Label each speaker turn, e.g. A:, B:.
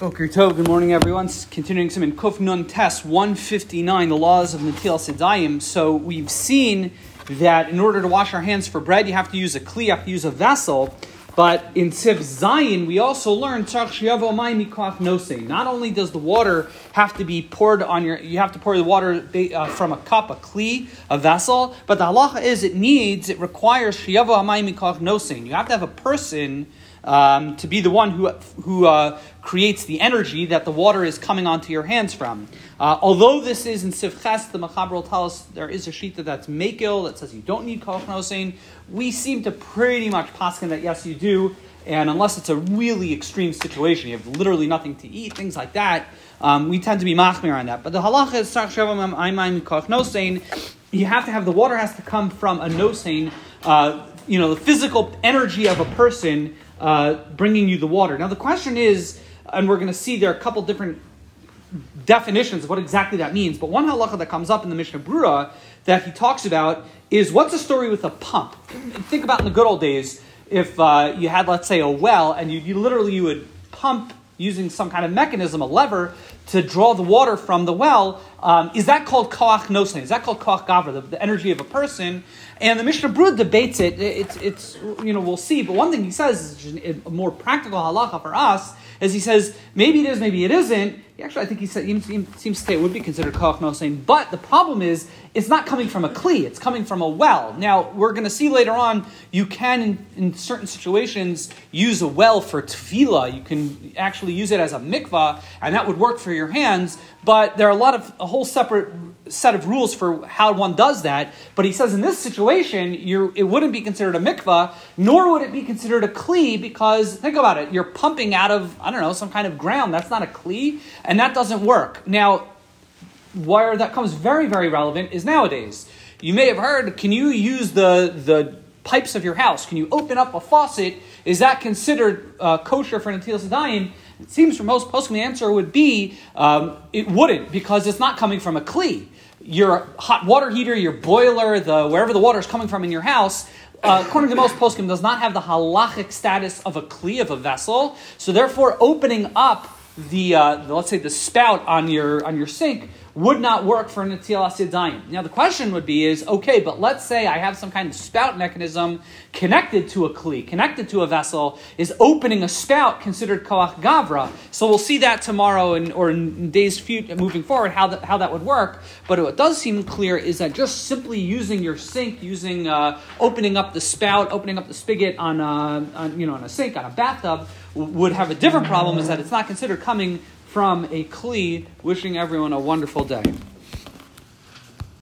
A: Boker Tov, good morning everyone. Continuing some in Kuf Nun Tes 159, the laws of Netilas Yadayim. So we've seen that in order to wash our hands for bread, you have to use a kli, you have to use a vessel. But in Siv Zayin, we also learn Not only does the water have to be poured on your, you have to pour the water uh, from a cup, a kli, a vessel, but the halacha is it needs, it requires. You have to have a person um, to be the one who, who uh, creates the energy that the water is coming onto your hands from. Uh, although this is in Sivches, the Machaber will tell us there is a shita that's Makil that says you don't need koach nosein. We seem to pretty much paskin that yes, you do. And unless it's a really extreme situation, you have literally nothing to eat, things like that, um, we tend to be machmir on that. But the halacha is nosein. You have to have the water has to come from a nosein, uh, you know, the physical energy of a person uh, bringing you the water. Now, the question is, and we're going to see there are a couple different definitions of what exactly that means, but one halacha that comes up in the Mishnah Brura that he talks about is what's the story with a pump? Think about in the good old days if uh, you had, let's say, a well, and you, you literally you would pump using some kind of mechanism, a lever, to draw the water from the well. Um, is that called koach nosen? Is that called koach gavra, the, the, energy of a person? And the Mishnah Brura debates it. It's, it's, you know, we'll see. But one thing he says is a more practical halacha for us is he says maybe it is, maybe it isn't. Actually, I think he, said, he seems to say it would be considered koach nosein. But the problem is, it's not coming from a kli; it's coming from a well. Now we're going to see later on. You can, in, in, certain situations, use a well for tefillah. You can actually use it as a mikvah, and that would work for your hands. But there are a lot of a whole separate set of rules for how one does that. But he says in this situation, it wouldn't be considered a mikvah, nor would it be considered a kli, because think about it, you're pumping out of I don't know some kind of ground. That's not a kli, and that doesn't work. Now, where that comes very very relevant is nowadays. You may have heard, can you use the the pipes of your house? Can you open up a faucet? Is that considered uh, kosher for Netilas Yadayim? It seems for most poskim the answer would be um, it wouldn't because it's not coming from a kli your hot water heater, your boiler, the wherever the water is coming from in your house, uh, according to most poskim, does not have the halachic status of a kli of a vessel. So therefore, opening up the, uh, the let's say the spout on your on your sink would not work for Netilas Yadayim. Now the question would be is, okay, but let's say I have some kind of spout mechanism connected to a kli, connected to a vessel, is opening a spout considered koach gavra? So we'll see that tomorrow and, or in days moving forward how, that how that would work. But what does seem clear is that just simply using your sink, using uh, opening up the spout, opening up the spigot on, a, on, you know, on a sink, on a bathtub, would have a different problem is that it's not considered coming from a Kli, wishing everyone a wonderful day.